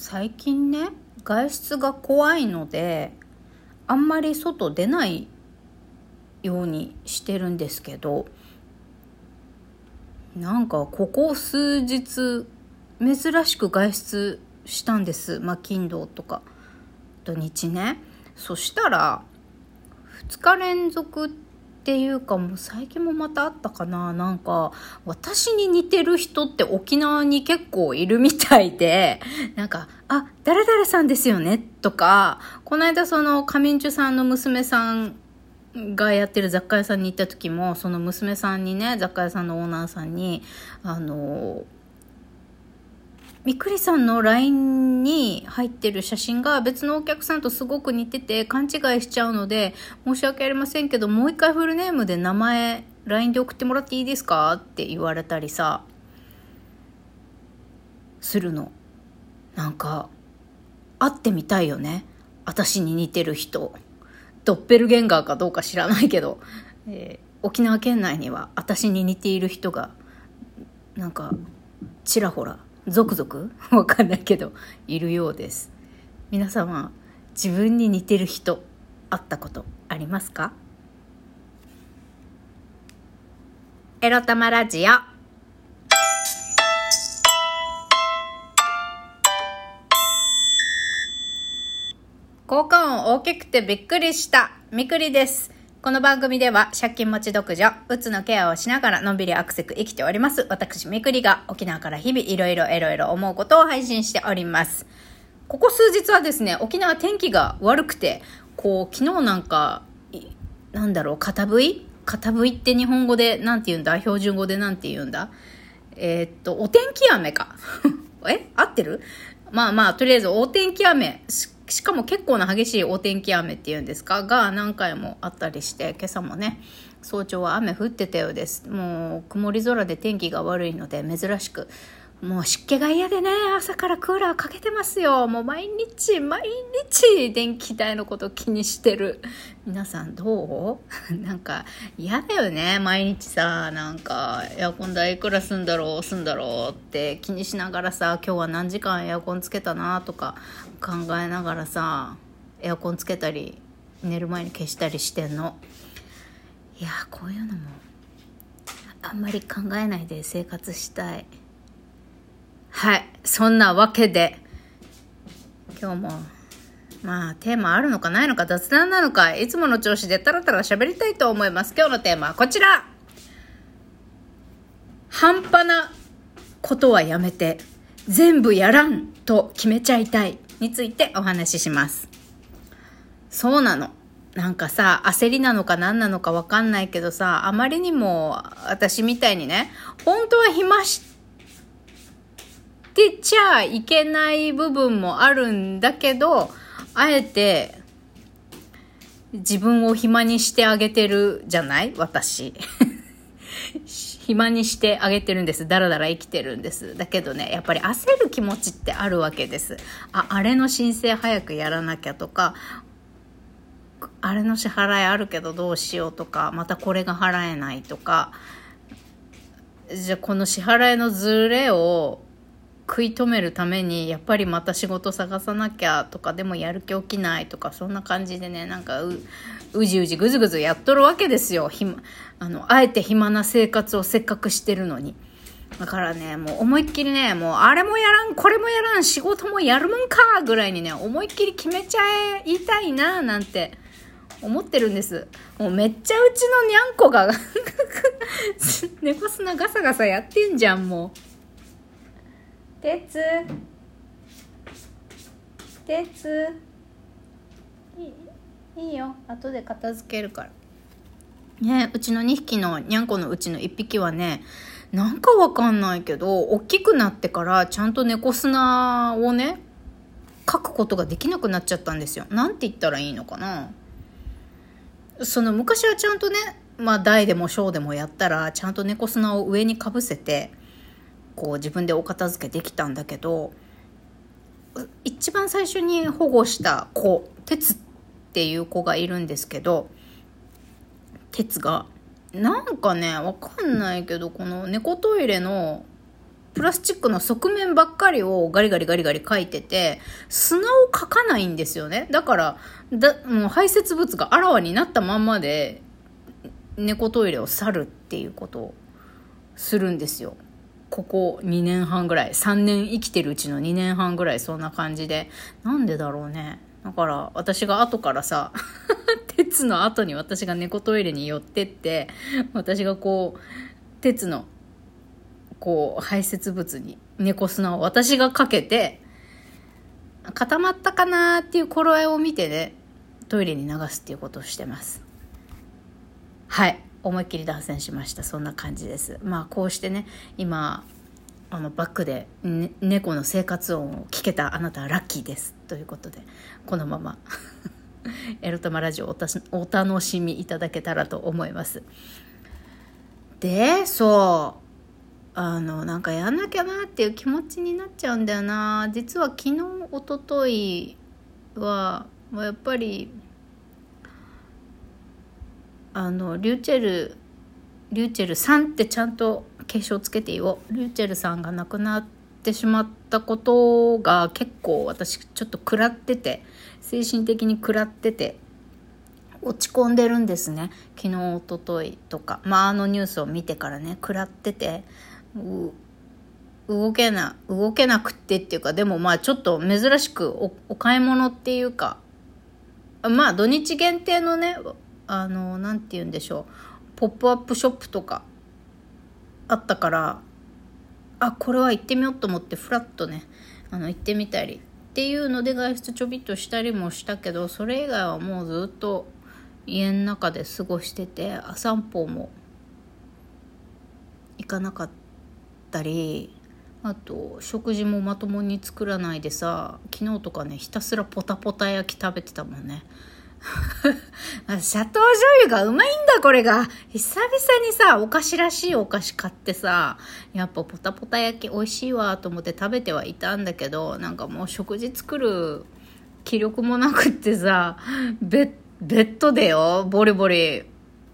最近ね外出が怖いのであんまり外出ないようにしてるんですけどなんかここ数日珍しく外出したんです。まあ金土とか土日ね。そしたら2日連続っていうかもう最近もまたあったかな。なんか私に似てる人って沖縄に結構いるみたいで。なんか「あ誰々さんですよね」とかこの間その上ンチュさんの娘さんがやってる雑貨屋さんに行った時もその娘さんにね雑貨屋さんのオーナーさんにあのみくりさんの LINE に入ってる写真が別のお客さんとすごく似てて勘違いしちゃうので申し訳ありませんけどもう一回フルネームで名前 LINE で送ってもらっていいですかって言われたりさするの。なんか会ってみたいよね。私に似てる人。ドッペルゲンガーかどうか知らないけど、えー、沖縄県内には私に似ている人がなんかちらほら続々 わかんないけどいるようです。皆様自分に似てる人会ったことありますか？エロ玉ラジオ。効果音大きくてびっくりしたみくりです。この番組では借金持ち独女、うつのケアをしながらのんびりアクセク生きております。私、みくりが沖縄から日々いろいろいろいろ思うことを配信しております。ここ数日はですね、沖縄天気が悪くて、こう、昨日なんか、なんだろう、片部位片部位って日本語でなんて言うんだ？標準語でなんて言うんだ？えー、っと、お天気雨か。え？合ってる？まあまあ、とりあえず大天気雨。しかも結構な激しい大天気雨っていうんですか？が何回もあったりして今朝もね早朝は雨降ってたようですもう曇り空で天気が悪いので珍しくもう湿気が嫌でね、朝からクーラーかけてますよ。もう毎日、毎日電気代のこと気にしてる。皆さんどう？なんか嫌だよね。毎日さ、なんかエアコン代いくらすんだろう、すんだろうって気にしながらさ、今日は何時間エアコンつけたなとか考えながらさ、エアコンつけたり、寝る前に消したりしてんの。いやこういうのもあんまり考えないで生活したい。はい。そんなわけで、今日も、まあ、テーマあるのかないのか雑談なのか、いつもの調子でタラタラ喋りたいと思います。今日のテーマはこちら半端なことはやめて、全部やらんと決めちゃいたいについてお話しします。そうなの。なんかさ、焦りなのか何なのかわかんないけどさ、あまりにも私みたいにね、本当は暇してちゃいけない部分もあるんだけど、あえて自分を暇にしてあげてるじゃない？私。暇にしてあげてるんです。だらだら生きてるんです。だけどね、やっぱり焦る気持ちってあるわけです。あ、あれの申請早くやらなきゃとか、あれの支払いあるけどどうしようとか、またこれが払えないとか、じゃあこの支払いのズレを食い止めるためにやっぱりまた仕事探さなきゃとかでもやる気起きないとかそんな感じでねなんかうじうじぐずぐずやっとるわけですよ暇あのあえて暇な生活をせっかくしてるのにだからねもう思いっきりねもうあれもやらんこれもやらん仕事もやるもんかぐらいにね思いっきり決めちゃいたいななんて思ってるんです。もうめっちゃうちのにゃんこが 猫砂ガサガサやってんじゃん、もう。鉄。鉄。いいいいよ。後で片付けるから。ねうちの2匹のにゃんこのうちの1匹はねなんかわかんないけど大きくなってからちゃんと猫砂をね書くことができなくなっちゃったんですよ。なんて言ったらいいのかな。その昔はちゃんとねまあ大でも小でもやったらちゃんと猫砂を上にかぶせてこう自分でお片付けできたんだけど一番最初に保護した子鉄っていう子がいるんですけど鉄がなんかねわかんないけどこの猫トイレのプラスチックの側面ばっかりをガリガリガリガリ描いてて、砂を描かないんですよね。だから、だもう排泄物があらわになったまんまで、猫トイレを去るっていうことをするんですよ。ここ2年半ぐらい、3年生きてるうちの2年半ぐらいそんな感じで、なんでだろうね。だから私が後からさ、鉄の後に私が猫トイレに寄ってって、私がこう、鉄のこう排泄物に猫砂を私がかけて、固まったかなっていう頃合いを見てね、トイレに流すっていうことをしてます。はい。思いっきり脱線しました。そんな感じです。まあこうしてね、今、あのバックで、ね、猫の生活音を聞けたあなたはラッキーです。ということで、このまま エロタマラジオお楽しみいただけたらと思います。で、そう。あのなんかやんなきゃなっていう気持ちになっちゃうんだよな実は昨日おとといはもうやっぱりあのリューチェルリューチェルさんってちゃんと継承つけていよう。リューチェルさんが亡くなってしまったことが結構私ちょっと食らってて精神的に食らってて落ち込んでるんですね。昨日おとといとか。まああのニュースを見てからね食らってて動けな、動けなくってっていうか、でもまあちょっと珍しくお買い物っていうか、まあ土日限定のね、あの、なんて言うんでしょう、ポップアップショップとかあったから、あ、これは行ってみようと思ってフラッとね、あの行ってみたりっていうので外出ちょびっとしたりもしたけど、それ以外はもうずっと家の中で過ごしてて、散歩も行かなか。ったりあと食事もまともに作らないでさ昨日とかねひたすらポタポタ焼き食べてたもんねシャトー醤油がうまいんだこれが。久々にさお菓子らしいお菓子買ってさやっぱポタポタ焼き美味しいわと思って食べてはいたんだけどなんかもう食事作る気力もなくってさベッドでよ。ボリボリ。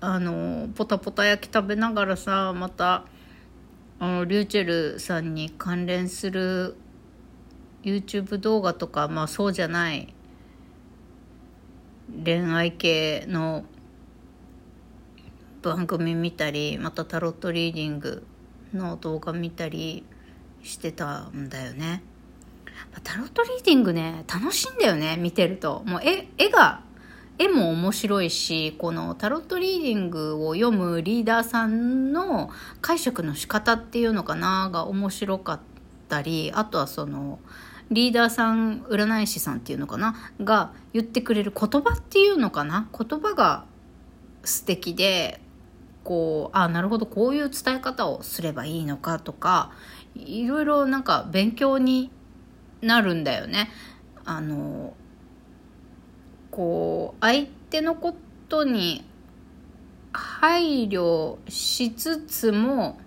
あのポタポタ焼き食べながらさまたあのリューチェルさんに関連する YouTube 動画とかまあそうじゃない恋愛系の番組見たりまたタロットリーディングの動画見たりしてたんだよね。タロットリーディングね楽しいんだよね見てると。もう絵絵が絵も面白いしこのタロットリーディングを読むリーダーさんの解釈の仕方っていうのかなが面白かったりあとはそのリーダーさん占い師さんっていうのかな？が言ってくれる言葉っていうのかな？言葉が素敵でこうあなるほどこういう伝え方をすればいいのかとかいろいろなんか勉強になるんだよね。あのこう相手のことに配慮しつつも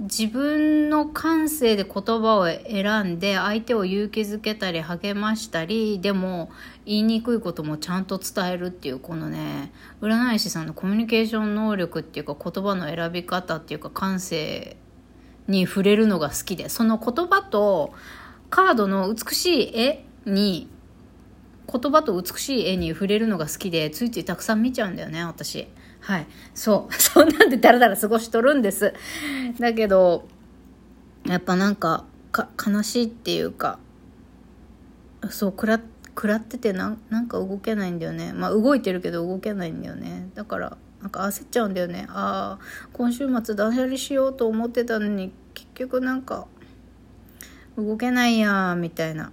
自分の感性で言葉を選んで相手を勇気づけたり励ましたりでも言いにくいこともちゃんと伝えるっていうこのね占い師さんのコミュニケーション能力っていうか言葉の選び方っていうか感性に触れるのが好きでその言葉とカードの美しい絵に言葉と美しい絵に触れるのが好きで、ついついたくさん見ちゃうんだよね、私。はい。そう。そんなんでだらだら過ごしとるんです。だけど、やっぱなんか、か、悲しいっていうか、そう、くら、食らっててななんか動けないんだよね。まあ動いてるけど動けないんだよね。だから、なんか焦っちゃうんだよね。ああ、今週末断捨離しようと思ってたのに、結局なんか、動けないやみたいな。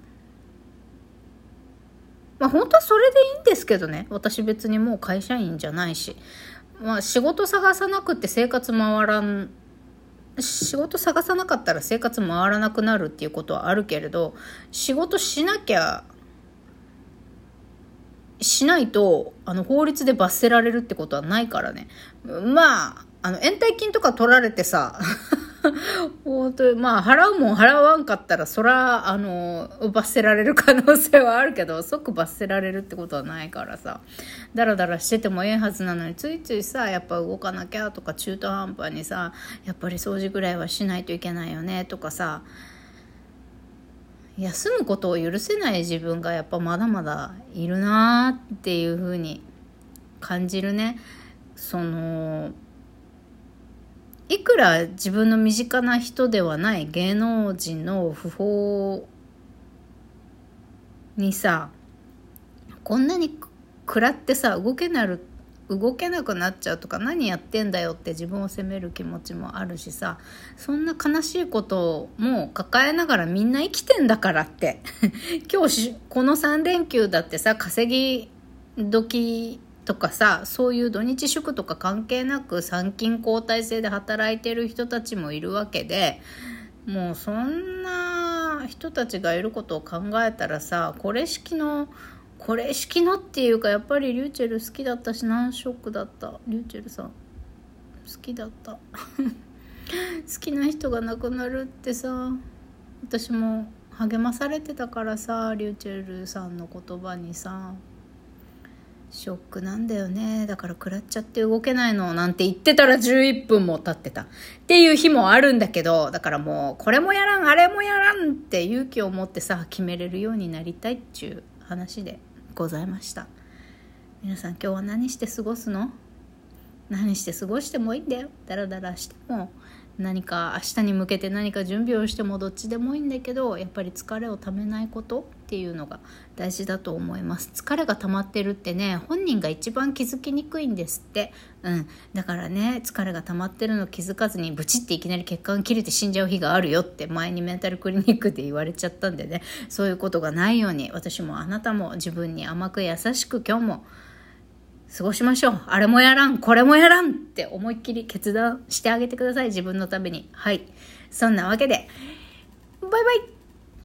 まあ本当はそれでいいんですけどね。私別にもう会社員じゃないし。まあ仕事探さなくて生活回らん、仕事探さなかったら生活回らなくなるっていうことはあるけれど、仕事しなきゃ、しないと、あの法律で罰せられるってことはないからね。まあ、あの延滞金とか取られてさ、本当に、まあ、払うもん払わんかったら、そら、あの、罰せられる可能性はあるけど、即罰せられるってことはないからさ、だらだらしててもええはずなのに、ついついさ、やっぱ動かなきゃとか、中途半端にさ、やっぱり掃除ぐらいはしないといけないよね、とかさ、休むことを許せない自分がやっぱまだまだいるなっていうふうに感じるね。そのくら自分の身近な人ではない芸能人の訃報にさこんなに食らってさ動けなる動けなくなっちゃうとか何やってんだよって自分を責める気持ちもあるしさそんな悲しいことも抱えながらみんな生きてんだからって。今日この3連休だってさ稼ぎ時とかさそういう土日祝とか関係なく参勤交代制で働いてる人たちもいるわけでもうそんな人たちがいることを考えたらさこれ式のこれ式のっていうかやっぱりリューチェル好きだったしナンショックだった。リューチェルさん好きだった。好きな人が亡くなるってさ私も励まされてたからさリューチェルさんの言葉にさ。ショックなんだよね。だから食らっちゃって動けないのなんて言ってたら11分も経ってた。っていう日もあるんだけど、だからもうこれもやらん、あれもやらんって勇気を持ってさ、決めれるようになりたいっていう話でございました。皆さん今日は何して過ごすの？何して過ごしてもいいんだよ。ダラダラしても。何か明日に向けて何か準備をしてもどっちでもいいんだけどやっぱり疲れをためないこと？っていうのが大事だと思います疲れが溜まってるってね本人が一番気づきにくいんですってうんだからね疲れが溜まってるの気づかずにブチっていきなり血管切れて死んじゃう日があるよって前にメンタルクリニックで言われちゃったんでねそういうことがないように私もあなたも自分に甘く優しく今日も過ごしましょう。あれもやらん、これもやらんって思いっきり決断してあげてください。自分のために。はい。そんなわけで、バイバイ